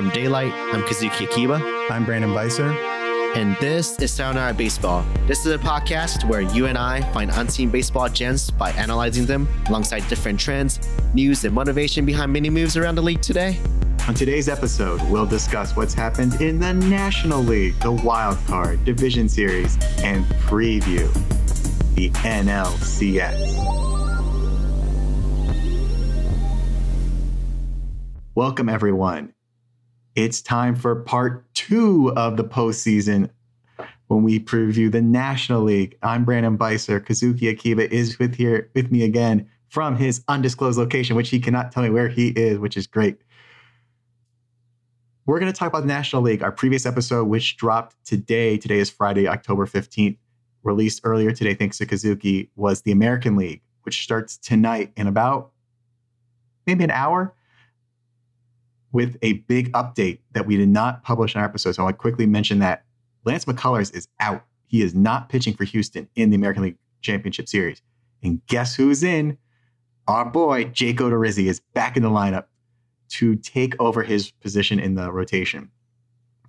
from Daylight, I'm Kazuki Akiba. I'm Brandon Beiser. And this is Sayonara Baseball. This is a podcast where you and I find unseen baseball gems by analyzing them alongside different trends, news, and motivation behind many moves around the league today. On today's episode, we'll discuss what's happened in the National League, the Wild Card, Division Series, and preview the NLCS. Welcome, everyone. It's time for part two of the postseason when we preview the National League. I'm Brandon Beiser. Kazuki Akiba is with here with me again from his undisclosed location, which he cannot tell me where he is, which is great. We're going to talk about the National League. Our previous episode, which dropped today, today is Friday, October 15th, released earlier today, thanks to Kazuki, was the American League, which starts tonight in about maybe an hour with a big update that we did not publish in our episode. So I want to quickly mention that Lance McCullers is out. He is not pitching for Houston in the American League Championship Series. And guess who's in? Our boy, Jake Odorizzi, is back in the lineup to take over his position in the rotation.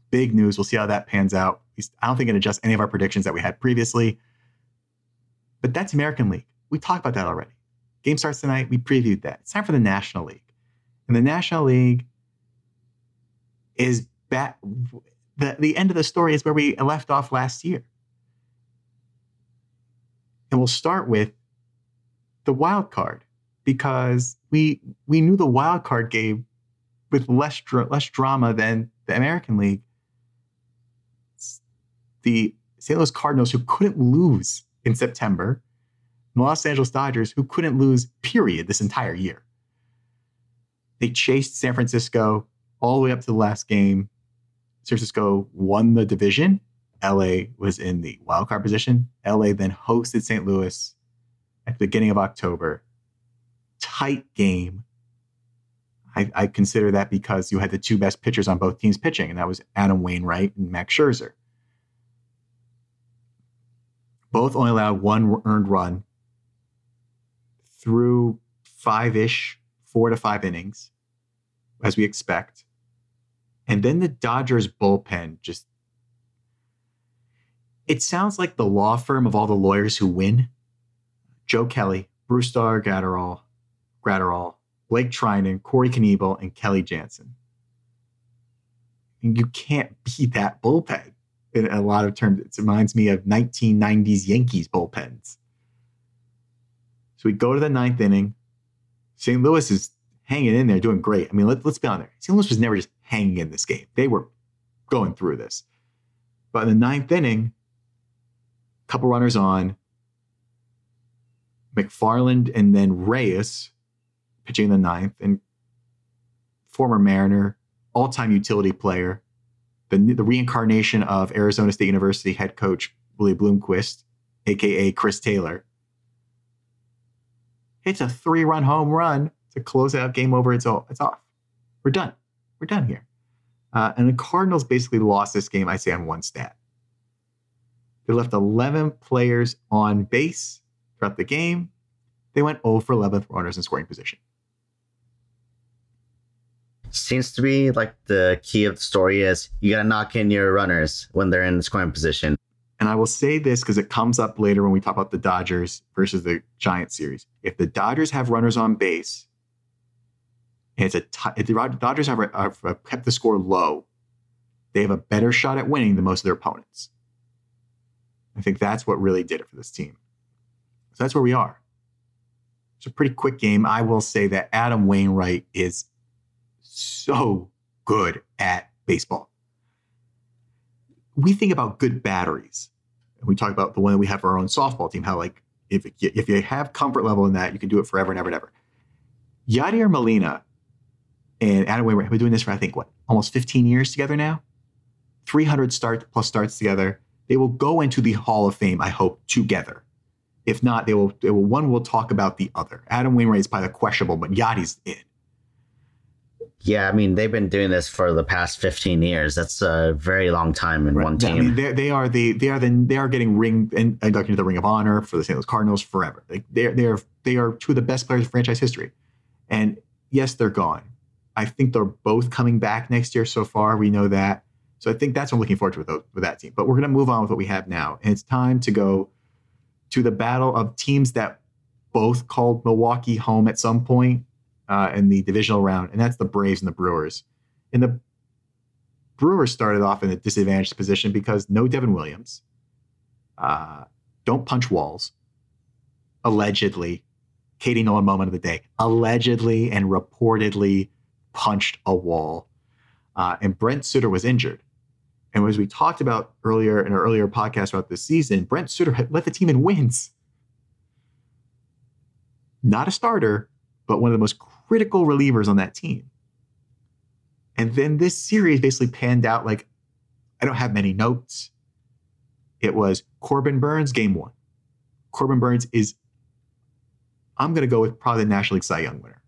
Big news. We'll see how that pans out. I don't think it adjusts any of our predictions that we had previously. But that's American League. We talked about that already. Game starts tonight. We previewed that. It's time for the National League. In the National League, is back. The, the end of the story is where we left off last year. And we'll start with the wild card because we we knew the wild card game with less less drama than the American League. The St. Louis Cardinals, who couldn't lose in September, the Los Angeles Dodgers, who couldn't lose, period, this entire year. They chased San Francisco all the way up to the last game. San Francisco won the division. LA was in the wild card position. LA then hosted St. Louis at the beginning of October. Tight game. I, I, consider that because you had the two best pitchers on both teams pitching, and that was Adam Wainwright and Max Scherzer. Both only allowed one earned run through five ish, four to five innings, as we expect. And then the Dodgers bullpen just it sounds like the law firm of all the lawyers who win. Joe Kelly, Bruce Brusdar Graterol, Graterol, Blake Treinen, Corey Knebel, and Kenley Jansen. And you can't beat that bullpen in a lot of terms. It reminds me of 1990s Yankees bullpens. So we go to the ninth inning. St. Louis is hanging in there, doing great. I mean, let, us be honest. St. Louis was never just hanging in this game. They were going through this. But in the ninth inning, a couple runners on, McFarland and then Reyes pitching in the ninth, and former Mariner, all-time utility player, the, the reincarnation of Arizona State University head coach Willie Bloomquist, aka Chris Taylor, hits a three-run home run to close out game over. It's all it's off. We're done. We're done here. Uh, and the Cardinals basically lost this game, I say, on one stat. They left 11 players on base throughout the game. They went 0 for 11 runners in scoring position. Seems to be like the key of the story is you got to knock in your runners when they're in the scoring position. And I will say this because it comes up later when we talk about the Dodgers versus the Giants series. If the Dodgers have runners on base it's a t- the Dodgers have, have kept the score low, they have a better shot at winning than most of their opponents. I think that's what really did it for this team. So that's where we are. It's a pretty quick game. I will say that Adam Wainwright is so good at baseball. We think about good batteries. And we talk about the one that we have for our own softball team, how like if, if you have comfort level in that, you can do it forever and ever and ever. Yadier Molina and Adam Wainwright have been doing this for I think what almost 15 years together now. 300 start plus starts together. They will go into the Hall of Fame, I hope, together. If not, they will. They will one will talk about the other. Adam Wainwright is probably the questionable, but Yadi's in. Yeah, I mean they've been doing this for the past 15 years. That's a very long time in right. one team. I mean, they are the they are the they are getting ring and inducted into the Ring of Honor for the St. Louis Cardinals forever. Like they're they're they are two of the best players in franchise history. And yes, they're gone I think they're both coming back next year so far. We know that. So I think that's what I'm looking forward to with, those, with that team. But we're going to move on with what we have now. And it's time to go to the battle of teams that both called Milwaukee home at some point uh, in the divisional round, and that's the Braves and the Brewers. And the Brewers started off in a disadvantaged position because no Devin Williams, uh, don't punch walls, allegedly. Katie Nolan moment of the day, allegedly and reportedly punched a wall. Uh, and Brent Suter was injured. And as we talked about earlier in our earlier podcast about this season, Brent Suter had led the team in wins. Not a starter, but one of the most critical relievers on that team. And then this series basically panned out like I don't have many notes. It was Corbin Burnes, game one. Corbin Burnes is, I'm going to go with probably the National League Cy Young winner,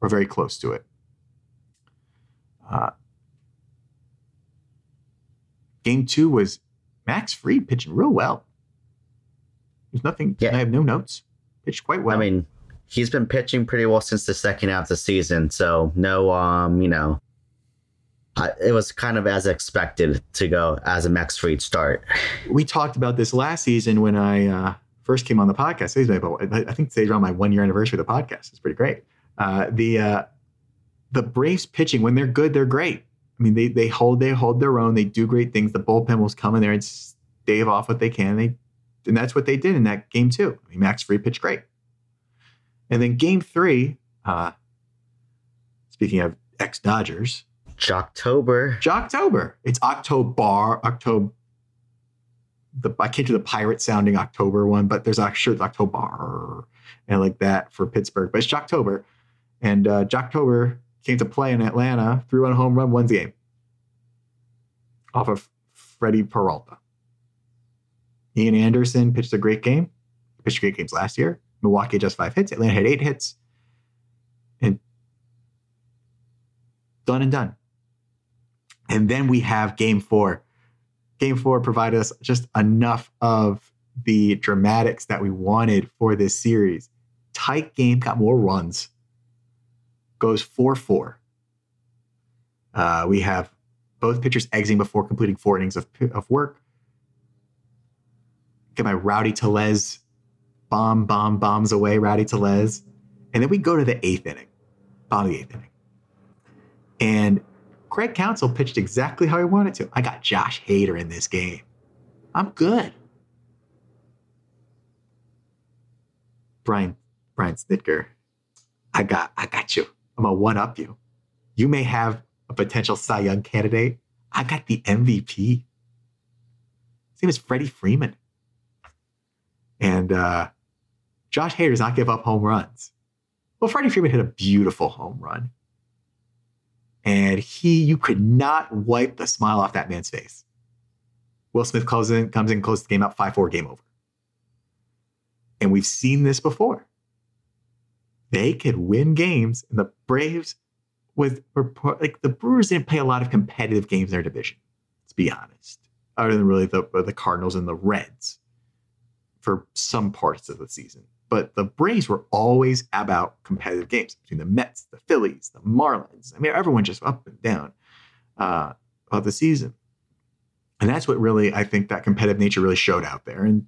or very close to it. Uh, game two was Max Fried pitching real well. There's nothing, Yeah. I have no notes. Pitched quite well. I mean, he's been pitching pretty well since the second half of the season. So no, um, you know, I, it was kind of as expected to go as a Max Fried start. we talked about this last season when I uh, first came on the podcast. I think today's around my one year anniversary of the podcast. It's pretty great. Uh, the uh, the Braves pitching when they're good, they're great. I mean, they they hold they hold their own. They do great things. The bullpen will come in there and stave off what they can. They and that's what they did in that game too. I mean, Max Fried pitched great. And then game three, uh, speaking of ex Dodgers, October. Joctober. It's October. October. The I can't do the pirate sounding October one, but there's actually October and like that for Pittsburgh. But it's Joctober, and uh, Joctober came to play in Atlanta, threw on a home run, won the game off of Freddie Peralta. Ian Anderson pitched a great game. Pitched great games last year. Milwaukee just five hits. Atlanta had eight hits. And done and done. And then we have game four. Game four provided us just enough of the dramatics that we wanted for this series. Tight game, got more runs, goes 4 4. Uh, we have both pitchers exiting before completing four innings of, of work. Get my Rowdy Tellez bomb, bomb, bombs away, Rowdy Tellez. And then we go to the eighth inning, bottom of the eighth inning. And Craig Counsell pitched exactly how he wanted to. I got Josh Hader in this game. I'm good. Brian, Brian Snitker, I got, I got you. I'm gonna one up you. You may have a potential Cy Young candidate. I got the MVP. His name is Freddie Freeman. And uh, Josh Hader does not give up home runs. Well, Freddie Freeman hit a beautiful home run and he you could not wipe the smile off that man's face. Will Smith comes in, comes in, closes the game out, 5-4, game over. And we've seen this before. They could win games, and the Braves with like the Brewers didn't play a lot of competitive games in their division. Let's be honest, other than really the the Cardinals and the Reds for some parts of the season. But the Braves were always about competitive games between the Mets, the Phillies, the Marlins. I mean, everyone just up and down uh, of the season. And that's what really, I think, that competitive nature really showed out there. And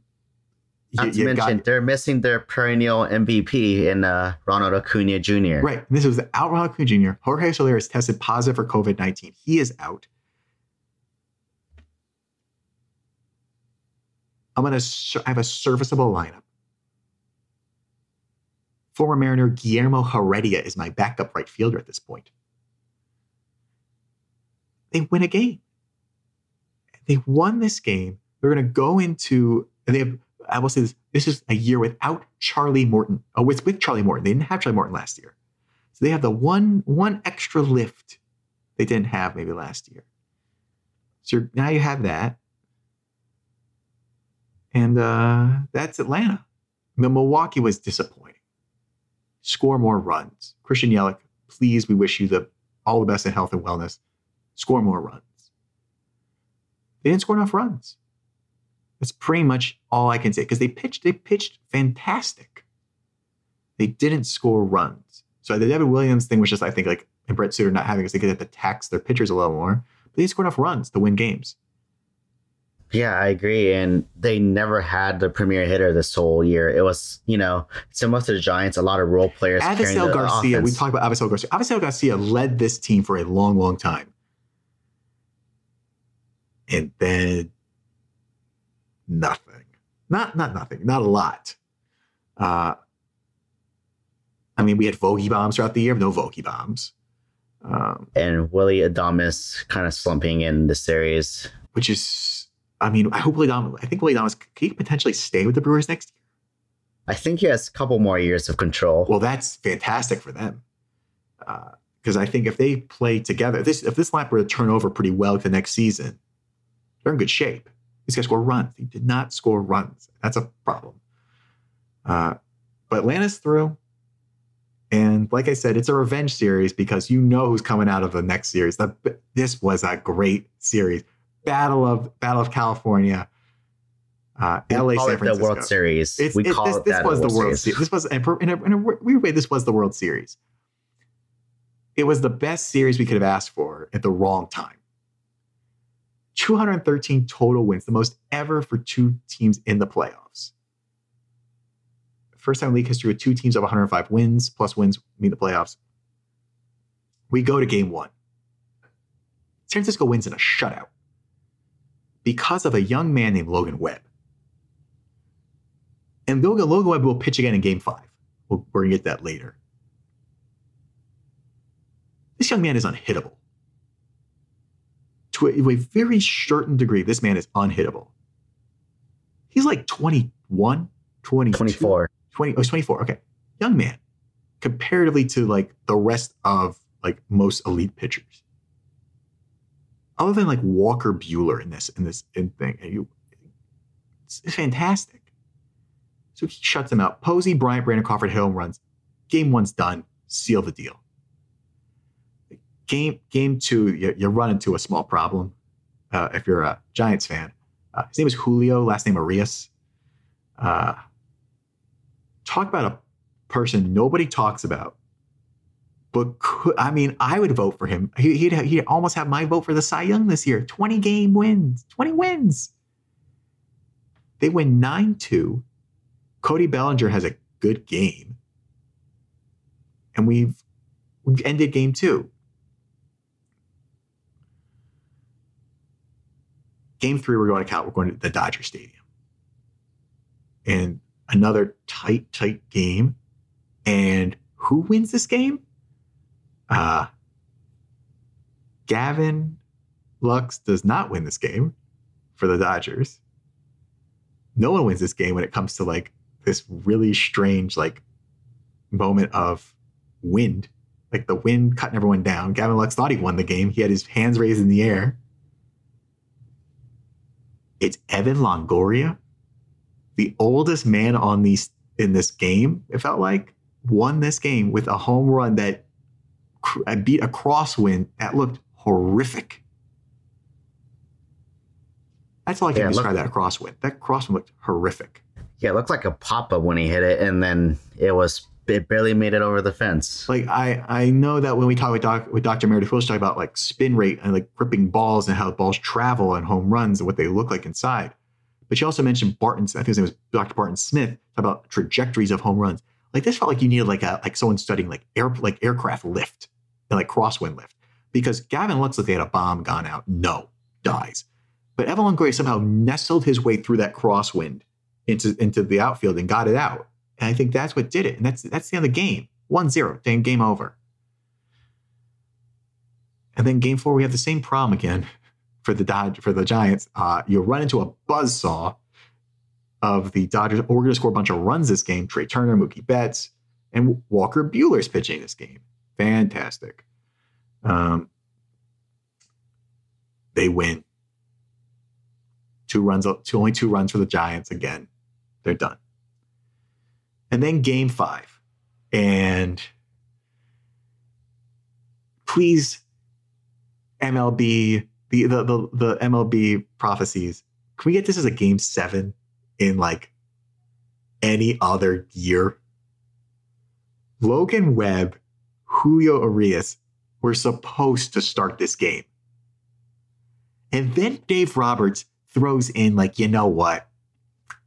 Not you- to you mention, got- they're missing their perennial MVP in uh, Ronald Acuna Jr. Right. This was out Ronald Acuna Jr. Jorge Soler is tested positive for COVID 19. He is out. I'm going to have a serviceable lineup. Former Mariner Guillermo Heredia is my backup right fielder at this point. They win a game. They won this game. They're going to go into, and they have, I will say this, this is a year without Charlie Morton. Oh, with, with Charlie Morton. They didn't have Charlie Morton last year. So they have the one one extra lift they didn't have maybe last year. So now you have that. And uh, that's Atlanta. The Milwaukee was disappointing. Score more runs. Christian Yelich, please, we wish you the all the best in health and wellness. Score more runs. They didn't score enough runs. That's pretty much all I can say because they pitched. They pitched fantastic. They didn't score runs. So the Devin Williams thing was just, I think, like and Brent Suter not having us, they get to tax their pitchers a little more. But they score enough runs to win games. Yeah, I agree. And they never had the premier hitter this whole year. It was, you know, similar to the Giants, a lot of role players. Avisail Garcia, we talked about Avisail Garcia. Avisail Garcia led this team for a long, long time. And then nothing. Not not nothing, not a lot. Uh I mean, we had Vogie bombs throughout the year, no Vogie bombs. Um, and Willy Adames kind of slumping in the series. Which is I mean, I hope Willy Adames, I think Willy Adames can he potentially stay with the Brewers next year? I think he has a couple more years of control. Well, that's fantastic for them. Because uh, I think if they play together, this if this lineup were to turn over pretty well the next season, they're in good shape. These guys score runs. He did not score runs. That's a problem. Uh, but Atlanta's through. And like I said, it's a revenge series because you know who's coming out of the next series. The, this was a great series. Battle of Battle of California. Uh, LA, San Francisco. the World Series. It's, we it, call this, it this that was the World Series. Series. This was in a, in, a, in a weird way. This was the World Series. It was the best series we could have asked for at the wrong time. 213 total wins, the most ever for two teams in the playoffs. First time in league history with two teams of 105 wins plus wins meet the playoffs. We go to game one. San Francisco wins in a shutout because of a young man named Logan Webb. And Logan, Logan Webb will pitch again in game five. We're going to get that later. This young man is unhittable to a, to a very certain degree, this man is unhittable. He's like 21, 22, 24. 20, oh, he's 24. Okay. Young man, comparatively to like the rest of like most elite pitchers. Other than like Walker Buehler in this, in this in thing, and you, it's, it's fantastic. So he shuts him out. Posey, Bryant, Brandon Crawford, hit home runs. Game one's done. Seal the deal game game two, you, you run into a small problem. Uh, if you're a Giants fan, uh, his name is Julio, last name Arias. Uh, talk about a person nobody talks about, but could, I mean, I would vote for him. He, he'd he'd almost have my vote for the Cy Young this year. Twenty game wins, twenty wins. They win nine two. Cody Bellinger has a good game, and we've we've ended game two. Game three, we're going to Cal. We're going to the Dodger Stadium, and another tight, tight game. And who wins this game? Uh, Gavin Lux does not win this game for the Dodgers. No one wins this game when it comes to like this really strange like moment of wind, like the wind cutting everyone down. Gavin Lux thought he won the game. He had his hands raised in the air it's Evan Longoria, the oldest man on these in this game. It felt like won this game with a home run that uh, beat a crosswind that looked horrific. That's all I can yeah, describe looked, that crosswind. That crosswind looked horrific. Yeah, it looked like a pop up when he hit it, and then it was it barely made it over the fence. Like I I know that when we talk with Doc with Dr. Meredith Wilson talk about like spin rate and like gripping balls and how balls travel and home runs and what they look like inside. But she also mentioned Barton, I think his name was Dr. Barton Smith, about trajectories of home runs. Like this felt like you needed like a like someone studying like air like aircraft lift and like crosswind lift. Because Gavin Lux like they had a bomb gone out. No, dies. But Evan Longoria somehow nestled his way through that crosswind into, into the outfield and got it out. And I think that's what did it. And that's that's the end of the game. 1-0, then game over. And then game four, we have the same problem again for the Dodge for the Giants. Uh, you run into a buzz saw of the Dodgers. We're going to score a bunch of runs this game. Trey Turner, Mookie Betts, and Walker Buehler's pitching this game. Fantastic. Um, they win. Two runs, two, only two runs for the Giants again. They're done and then game five. And please, MLB, the, the, the, the MLB prophecies, can we get this as a game seven in like any other year? Logan Webb, Julio Arias, were supposed to start this game. And then Dave Roberts throws in like, you know what?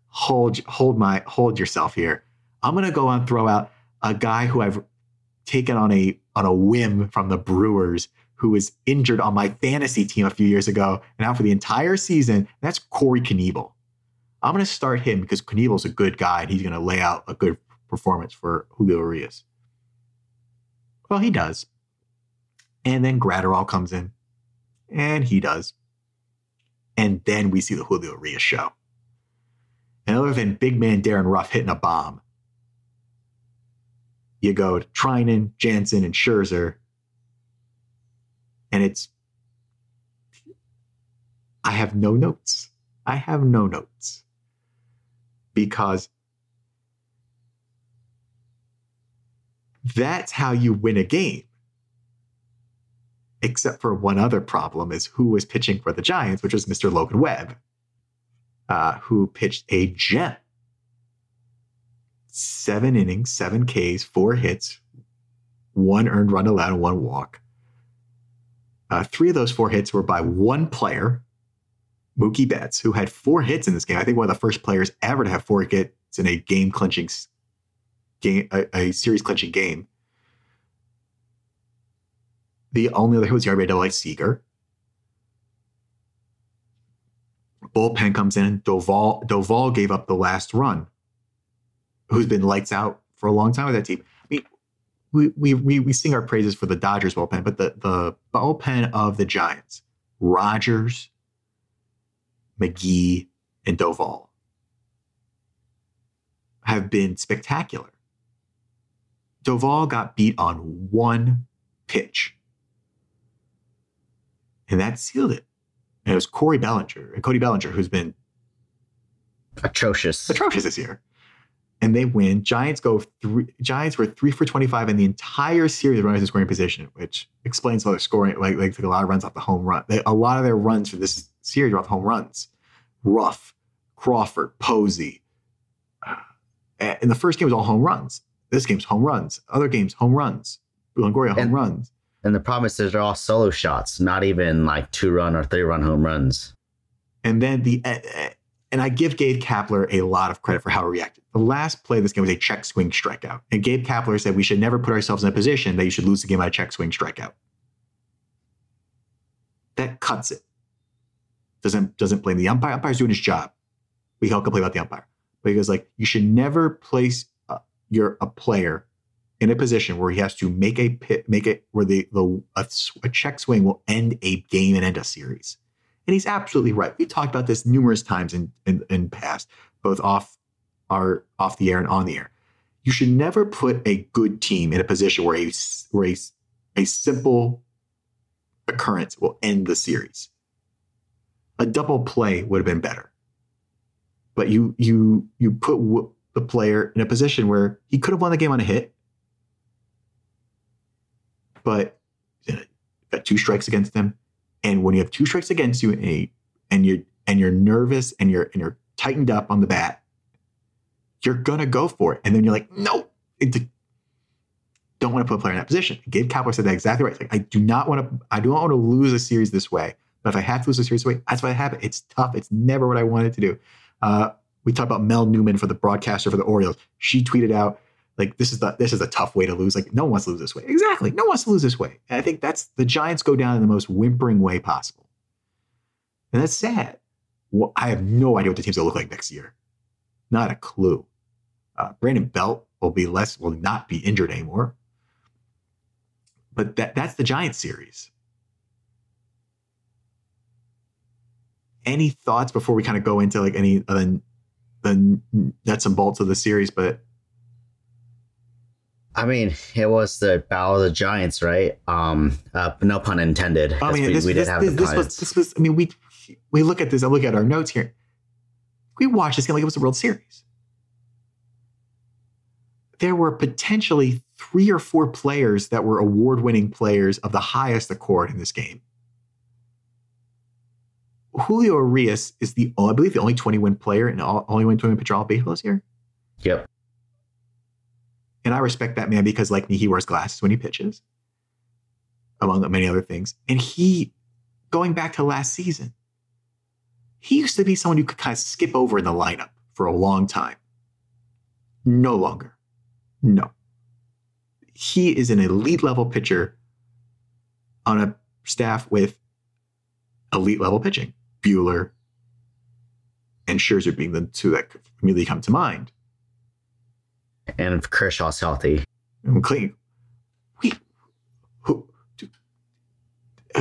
Hold hold my hold yourself here. I'm gonna go and throw out a guy who I've taken on a on a whim from the Brewers who was injured on my fantasy team a few years ago and out for the entire season. That's Corey Knebel. I'm going to start him because Knebel's a good guy and he's going to lay out a good performance for Julio Urias. Well, he does. And then Graterol comes in and he does. And then we see the Julio Urias show. And other than big man Darin Ruf hitting a bomb, you go to Treinen, Jansen, and Scherzer. And it's, I have no notes. I have no notes because that's how you win a game. Except for one other problem is who was pitching for the Giants, which was Mr. Logan Webb, uh, who pitched a gem seven innings, seven Ks, four hits, one earned run allowed, and one walk. Uh, three of those four hits were by one player, Mookie Betts, who had four hits in this game. I think one of the first players ever to have four hits in a game clinching game, a, a series clinching game. The only other hit was Yarby Delight Seager. Bullpen comes in. Doval Doval gave up the last run who's been lights out for a long time with that team. I mean, we we we, we sing our praises for the Dodgers bullpen, but the the bullpen of the Giants, Rogers, McGee, and Doval have been spectacular. Doval got beat on one pitch. And that sealed it. And it was Corey Bellinger, and Cody Bellinger, who's been atrocious. Atrocious this year and they win. Giants go three. Giants were three for twenty-five in the entire series of runners in scoring position, which explains why they're scoring. Like they took a lot of runs off the home run. They, a lot of their runs for this series were off home runs. Ruf, Crawford, Posey. Uh, and the first game was all home runs. This game's home runs. Other games, home runs. Longoria, home and, runs. And the problem is they're all solo shots, not even like two run or three run home runs. And then the uh, and I give Gabe Kapler a lot of credit for how he reacted. The last play of this game was a check swing strikeout. And Gabe Kapler said we should never put ourselves in a position that you should lose the game by a check swing strikeout. That cuts it. Doesn't doesn't blame the umpire. Umpire's doing his job. We can all complain about the umpire. But he goes like, you should never place uh, your a player in a position where he has to make a pit, make it where the the a, a check swing will end a game and end a series. And he's absolutely right. We talked about this numerous times in, in, in past, both off our off the air and on the air. You should never put a good team in a position where a, where a, a simple occurrence will end the series. A double play would have been better. But you you you put w- the player in a position where he could have won the game on a hit, but you know, got two strikes against him. And when you have two strikes against you and, and you're and you're nervous and you're and you're tightened up on the bat, you're gonna go for it. And then you're like, no, don't want to put a player in that position. Gabe Kapler said that exactly right. Like, I do not want to. I do not want to lose a series this way. But if I have to lose a series this way, that's what I have. It's tough. It's never what I wanted to do. Uh, we talked about Mel Newman for the broadcaster for the Orioles. She tweeted out like this is the this is a tough way to lose. Like no one wants to lose this way. Exactly. No one wants to lose this way. And I think that's the Giants go down in the most whimpering way possible. And that's sad. Well, I have no idea what the team's gonna look like next year. Not a clue. Uh, Brandon Belt will be less, will not be injured anymore. But that that's the Giants series. Any thoughts before we kind of go into like any other the nuts and bolts of the series? But I mean, it was the Battle of the Giants, right? Um, uh, no pun intended. I mean, we, this, we did this, have this, this was this was. I mean, we we look at this. I look at our notes here. We watched this game like it was a World Series. There were potentially three or four players that were award-winning players of the highest accord in this game. Julio Urias is the, I believe, the only 20-win player and only win 20-win pitcher all baseball this year. Yep. And I respect that man because, like me, he wears glasses when he pitches. among many other things. And he, going back to last season, he used to be someone you could kind of skip over in the lineup for a long time. No longer. No. He is an elite level pitcher on a staff with elite level pitching. Buehler and Scherzer being the two that immediately come to mind. And if Kershaw's healthy. Clean. We, who,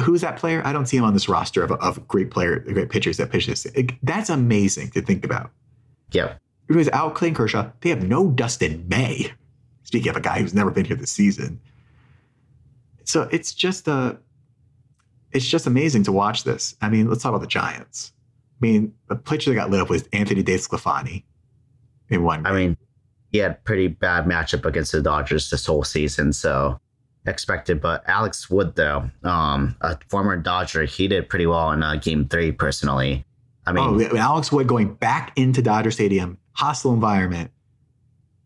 who's that player? I don't see him on this roster of, of great player, great pitchers that pitch this. That's amazing to think about. Yeah. It was out Clayton Kershaw. They have no Dustin May. Speaking of a guy who's never been here this season. So it's just a uh, it's just amazing to watch this. I mean, let's talk about the Giants. I mean, the pitcher that got lit up was Anthony DeSclafani in one. I mean, he had pretty bad matchup against the Dodgers this whole season, so expected. But Alex Wood, though, um, a former Dodger, he did pretty well in uh, Game Three. Personally, I mean, oh, Alex Wood going back into Dodger Stadium, hostile environment,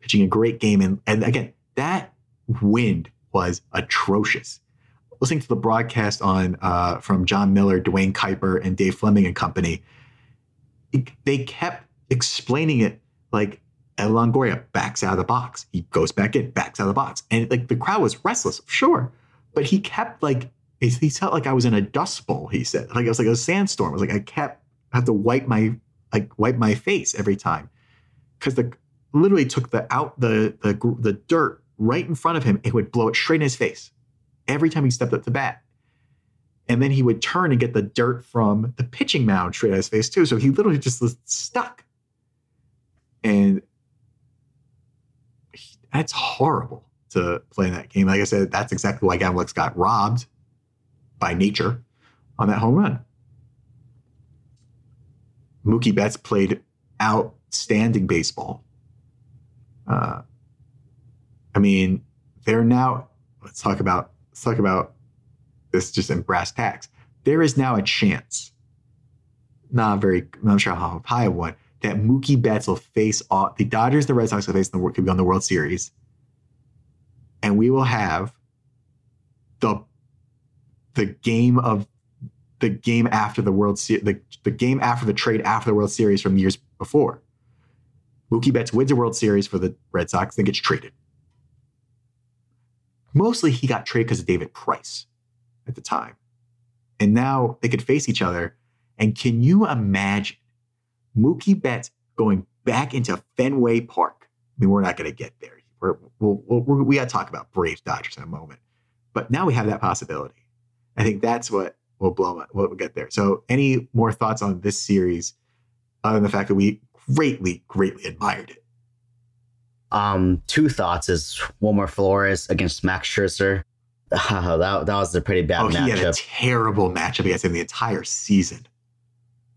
pitching a great game, and and again, that wind was atrocious listening to the broadcast on uh, from Jon Miller, Duane Kuiper, and Dave Fleming and company, they kept explaining it like Evan Longoria backs out of the box. He goes back in, backs out of the box. And like the crowd was restless, sure. But he kept like, he felt like I was in a dust bowl, he said. Like it was like a sandstorm. It was like I kept, I had to wipe my, like wipe my face every time. Cause the, literally took the out, the, the, the dirt right in front of him and would blow it straight in his face every time he stepped up to bat. And then he would turn and get the dirt from the pitching mound straight at his face, too. So he literally just was stuck. And that's horrible to play in that game. Like I said, that's exactly why Gavin Lux got robbed by nature on that home run. Mookie Betts played outstanding baseball. Uh, I mean, they're now, let's talk about let's talk about this just in brass tacks. There is now a chance, not very, I'm not sure how high one, that Mookie Betts will face all the Dodgers, the Red Sox will face in the could be on the World Series, and we will have the the game of the game after the World Series, the, the game after the trade after the World Series from years before. Mookie Betts wins a World Series for the Red Sox, then gets traded. Mostly he got traded because of David Price at the time. And now they could face each other. And can you imagine Mookie Betts going back into Fenway Park? I mean, we're not going to get there. We're, we'll, we're, we got to talk about Braves Dodgers in a moment. But now we have that possibility. I think that's what will blow up, what we'll get there. So, any more thoughts on this series other than the fact that we greatly, greatly admired it? Um, two thoughts is Wilmer Flores against Max Scherzer. That, that was a pretty bad oh, matchup. He had a terrible matchup against him the entire season.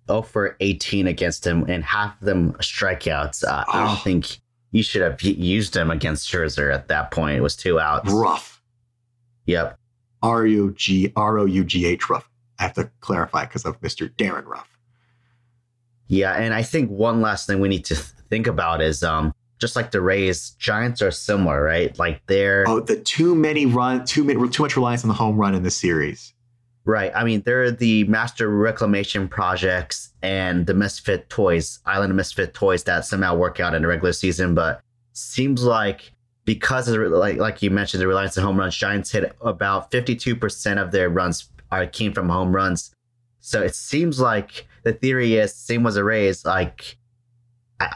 Oh, for 18 against him, and half of them strikeouts. Uh, oh. I don't think you should have used him against Scherzer at that point. It was two outs. Rough. Yep. R U G R O U G H rough. I have to clarify because of Mr. Darin Ruf. Yeah, and I think one last thing we need to think about is um just like the Rays, Giants are similar, right? Like they're oh, the too many run, too many, too much reliance on the home run in this series. Right. I mean, they're the master reclamation projects and the misfit toys, island of misfit toys that somehow work out in the regular season. But seems like because of the, like like you mentioned, the reliance on home runs, Giants hit about fifty two percent of their runs are came from home runs. So it seems like the theory is same as the Rays, like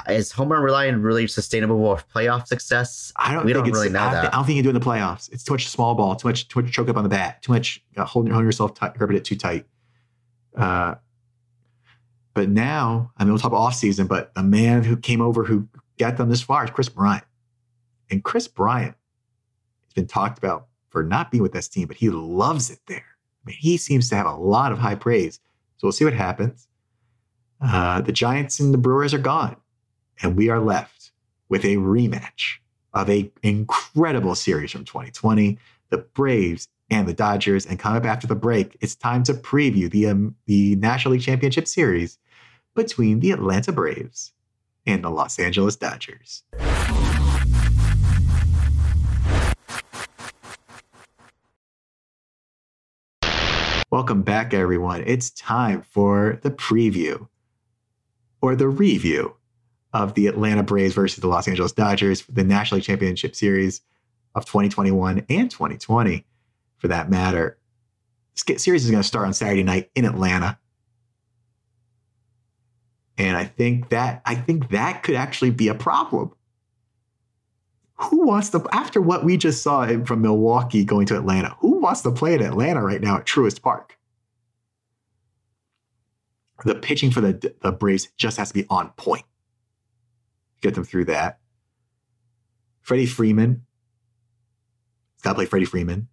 is home run reliant really sustainable for playoff success? I don't. We don't really know I that. I don't think you do in the playoffs. It's too much small ball, too much, too much choke up on the bat, too much uh, holding, holding yourself tight, gripping it too tight. Uh, but now, I mean, we'll talk off season, but a man who came over who got them this far is Kris Bryant, and Kris Bryant has been talked about for not being with this team, but he loves it there. I mean, he seems to have a lot of high praise. So we'll see what happens. Uh, the Giants and the Brewers are gone. And we are left with a rematch of a incredible series from 2020, the Braves and the Dodgers. And coming up after the break, it's time to preview the, um, the National League Championship Series between the Atlanta Braves and the Los Angeles Dodgers. Welcome back, everyone. It's time for the preview or the review of the Atlanta Braves versus the Los Angeles Dodgers for the National League Championship Series of 2021 and 2020, for that matter. This series is going to start on Saturday night in Atlanta. And I think that I think that could actually be a problem. Who wants to after what we just saw from Milwaukee going to Atlanta? Who wants to play in Atlanta right now at Truist Park? The pitching for the, the Braves just has to be on point. Get them through that. Freddie Freeman. Got to play Freddie Freeman.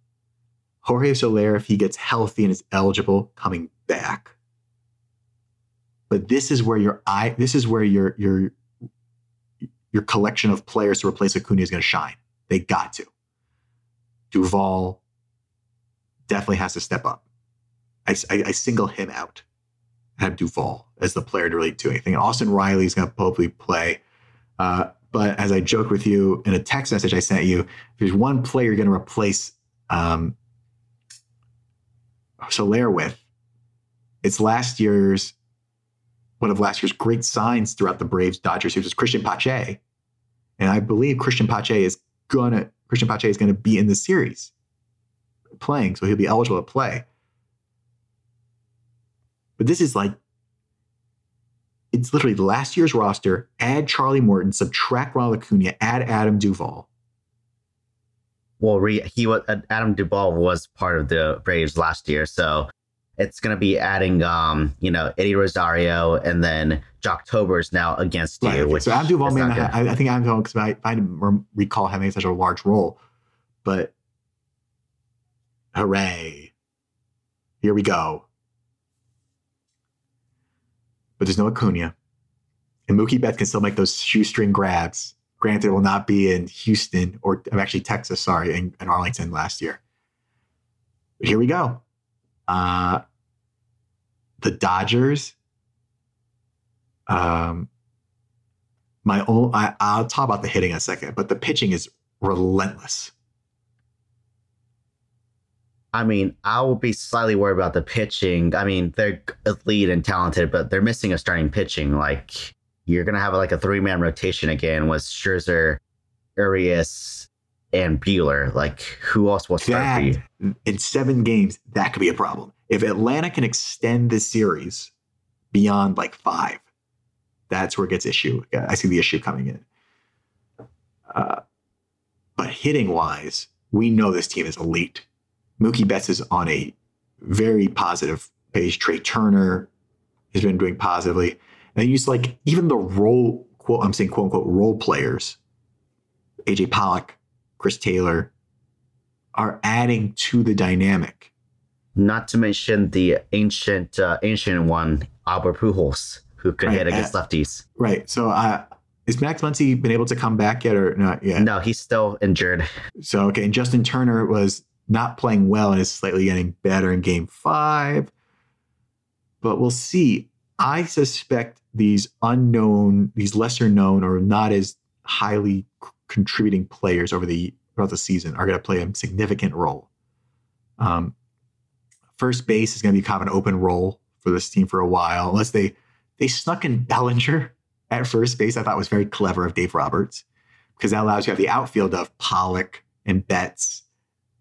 Jorge Soler, if he gets healthy and is eligible, coming back. But this is where your eye, this is where your your your collection of players to replace Acuna is going to shine. They got to. Duvall definitely has to step up. I, I, I single him out. Have Duvall as the player to really do anything. Austin Riley is going to probably play. Uh, but as I joked with you in a text message I sent you, there's one player you're going to replace um, Soler with, it's last year's one of last year's great signs throughout the Braves Dodgers which is Cristian Pache. And I believe Cristian Pache is gonna Cristian Pache is gonna be in the series playing, so he'll be eligible to play. But this is like it's literally last year's roster, add Charlie Morton, subtract Ronald Acuna, add Adam Duvall. Well, he was Adam Duvall was part of the Braves last year, so it's going to be adding, um, you know, Eddie Rosario and then Joctober is now against you. Right, so Adam Duvall have, I, I think Adam Duvall, because I, I recall having such a large role, but hooray. Here we go. But there's no Acuna. And Mookie Betts can still make those shoestring grabs. Granted, it will not be in Houston or actually Texas, sorry, and Arlington last year. But here we go. Uh, the Dodgers. Um, my own. I, I'll talk about the hitting in a second, but the pitching is relentless. I mean, I will be slightly worried about the pitching. I mean, they're elite and talented, but they're missing a starting pitching. Like you're gonna have like a three man rotation again with Scherzer, Urias, and Buehler. Like who else will start that, for you? In seven games, that could be a problem. If Atlanta can extend this series beyond like five, that's where it gets issue. I see the issue coming in. Uh, but hitting wise, we know this team is elite. Mookie Betts is on a very positive page. Trey Turner has been doing positively. And then use like even the role quote I'm saying quote unquote role players, AJ Pollock, Chris Taylor, are adding to the dynamic. Not to mention the ancient uh, ancient one, Albert Pujols, who could right, hit against uh, lefties. Right. So, uh, is Max Muncy been able to come back yet, or not yet? No, he's still injured. So, okay. And Justin Turner was not playing well and is slightly getting better in Game Five. But we'll see. I suspect these unknown, these lesser known, or not as highly contributing players over the throughout the season are going to play a significant role. Um, first base is going to be kind of an open role for this team for a while, unless they they snuck in Bellinger at first base. I thought was very clever of Dave Roberts because that allows you to have the outfield of Pollock and Betts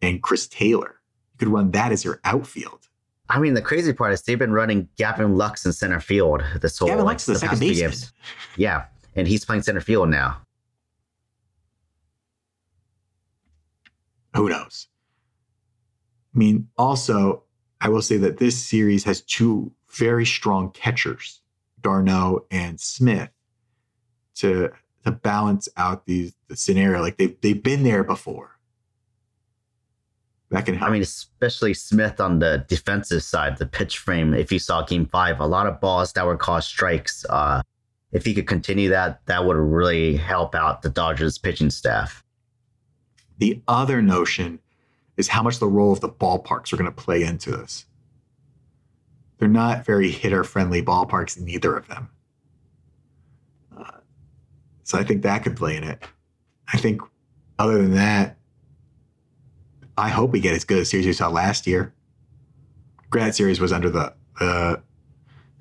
and Chris Taylor. You could run that as your outfield. I mean, the crazy part is they've been running Gavin Lux in center field this whole Gavin Lux the, the second baseman. Yeah, and he's playing center field now. Who knows? I mean, also, I will say that this series has two very strong catchers, d'Arnaud and Smith, to to balance out these the scenario. Like they've they've been there before. That can help. I mean, especially Smith on the defensive side, the pitch frame. If you saw Game Five, a lot of balls that were called strikes. Uh, if he could continue that, that would really help out the Dodgers pitching staff. The other notion is how much the role of the ballparks are going to play into this. They're not very hitter friendly ballparks, neither of them. Uh, so I think that could play in it. I think, other than that, I hope we get as good a series we saw last year. Granted, series was under the uh,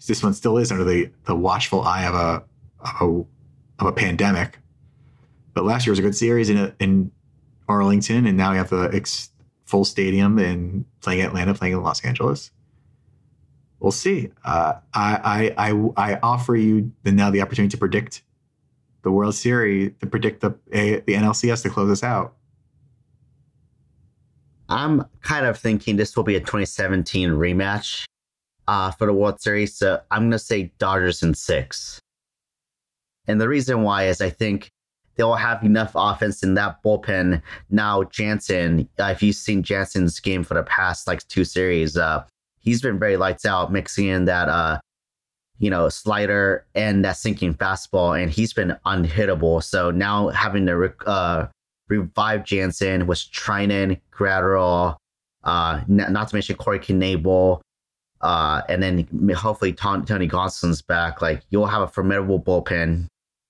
this one still is under the the watchful eye of a of a, of a pandemic. But last year was a good series in in Arlington, and now we have the ex, full stadium and playing Atlanta, playing in Los Angeles. We'll see. Uh, I, I I I offer you the, now the opportunity to predict the World Series, to predict the a, the NLCS to close us out. I'm kind of thinking this will be a 2017 rematch uh, for the World Series. So I'm going to say Dodgers in six. And the reason why is I think they'll have enough offense in that bullpen. Now, Jansen, uh, if you've seen Jansen's game for the past like two series, uh, he's been very lights out, mixing in that, uh, you know, slider and that sinking fastball, and he's been unhittable. So now having to uh, revive Jansen was Treinen, Graterol, uh, not to mention Corey Knebel, uh, and then hopefully Tony Gonsolin's back. Like you'll have a formidable bullpen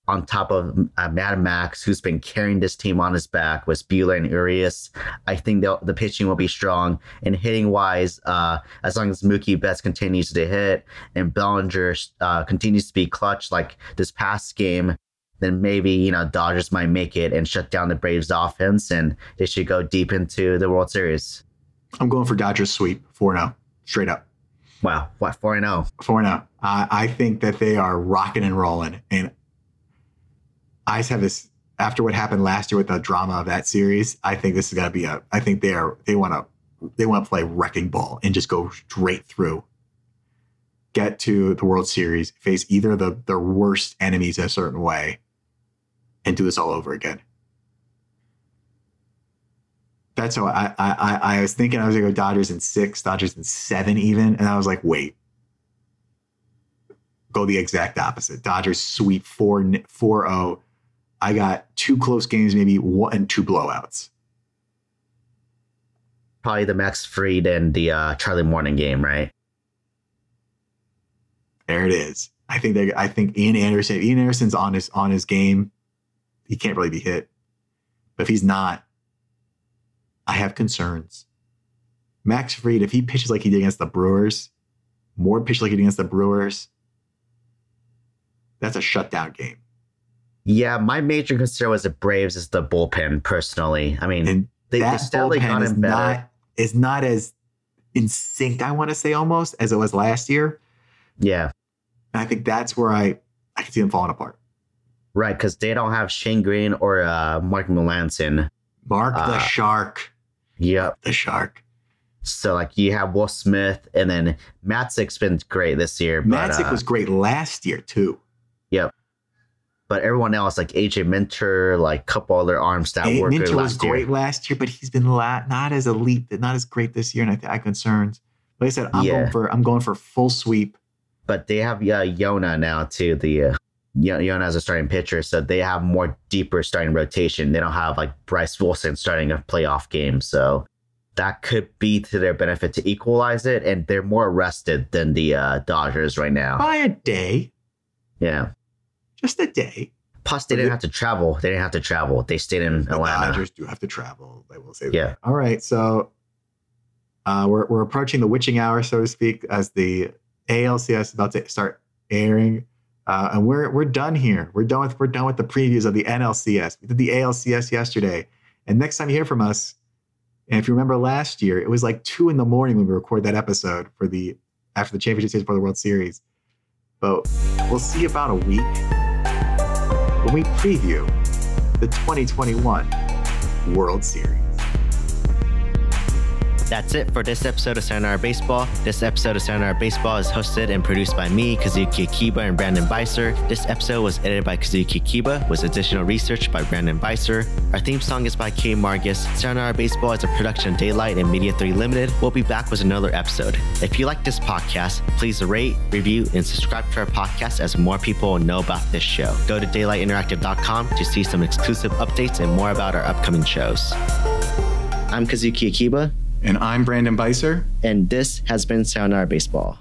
on top of uh, Mad Max, who's been carrying this team on his back with Buehler and Urias. I think the pitching will be strong. And hitting wise, uh, as long as Mookie Betts continues to hit and Bellinger uh, continues to be clutch like this past game, then maybe, you know, Dodgers might make it and shut down the Braves offense and they should go deep into the World Series. I'm going for Dodgers sweep 4 0, straight up. Wow, what, 4 0? 4 0. I think that they are rocking and rolling. And I just have this after what happened last year with the drama of that series. I think this is going to be a. I think they are. They want to. They want to play wrecking ball and just go straight through. Get to the World Series, face either the their worst enemies a certain way, and do this all over again. That's how I I I was thinking I was gonna go Dodgers in six, Dodgers in seven even, and I was like, wait, go the exact opposite. Dodgers sweep 4 4 0 I got two close games, maybe one and two blowouts. Probably the Max Fried and the uh, Charlie Morton game, right? There it is. I think they. I think Ian Anderson. Ian Anderson's on his on his game. He can't really be hit, but if he's not, I have concerns. Max Fried, if he pitches like he did against the Brewers, more pitch like he did against the Brewers, that's a shutdown game. Yeah, my major concern was the Braves is the bullpen. Personally, I mean, and they, that they steadily got is better. Not, is not as in sync, I want to say, almost as it was last year. Yeah, and I think that's where I I can see them falling apart. Right, because they don't have Shane Greene or uh, Mark Melancon. Mark uh, the Shark. Yep, the Shark. So like you have Will Smith, and then Matzek's been great this year. Matzek uh, was great last year too. Yep. But everyone else, like AJ Minter, like a couple other arms that were Minter was great year. last year, but he's been la- not as elite, not as great this year, and I think I concerns. Like I said, I'm yeah. going for I'm going for full sweep. But they have uh, Ynoa now too. The uh, Ynoa as a starting pitcher, so they have more deeper starting rotation. They don't have like Bryce Wilson starting a playoff game, so that could be to their benefit to equalize it. And they're more rested than the uh, Dodgers right now by a day. Yeah just a day. Plus, they didn't have to travel. They didn't have to travel. They stayed in the Atlanta. Dodgers do have to travel. I will say yeah. That. All right. So uh, we're, we're approaching the witching hour, so to speak, as the ALCS is about to start airing. Uh, and we're we're done here. We're done with we're done with the previews of the NLCS. We did the ALCS yesterday, and next time you hear from us, and if you remember last year, it was like two in the morning when we recorded that episode for the after the championship stage for the World Series. But we'll see about a week when we preview the 2021 World Series. That's it for this episode of Sayonara Baseball. This episode of Sayonara Baseball is hosted and produced by me, Kazuki Akiba, and Brandon Beiser. This episode was edited by Kazuki Akiba, with additional research by Brandon Beiser. Our theme song is by K. Margus. Sayonara Baseball is a production of Daylight and Media 3 Limited. We'll be back with another episode. If you like this podcast, please rate, review, and subscribe to our podcast as more people know about this show. Go to daylightinteractive.com to see some exclusive updates and more about our upcoming shows. I'm Kazuki Akiba. And I'm Brandon Beiser. And this has been Sayonara Baseball.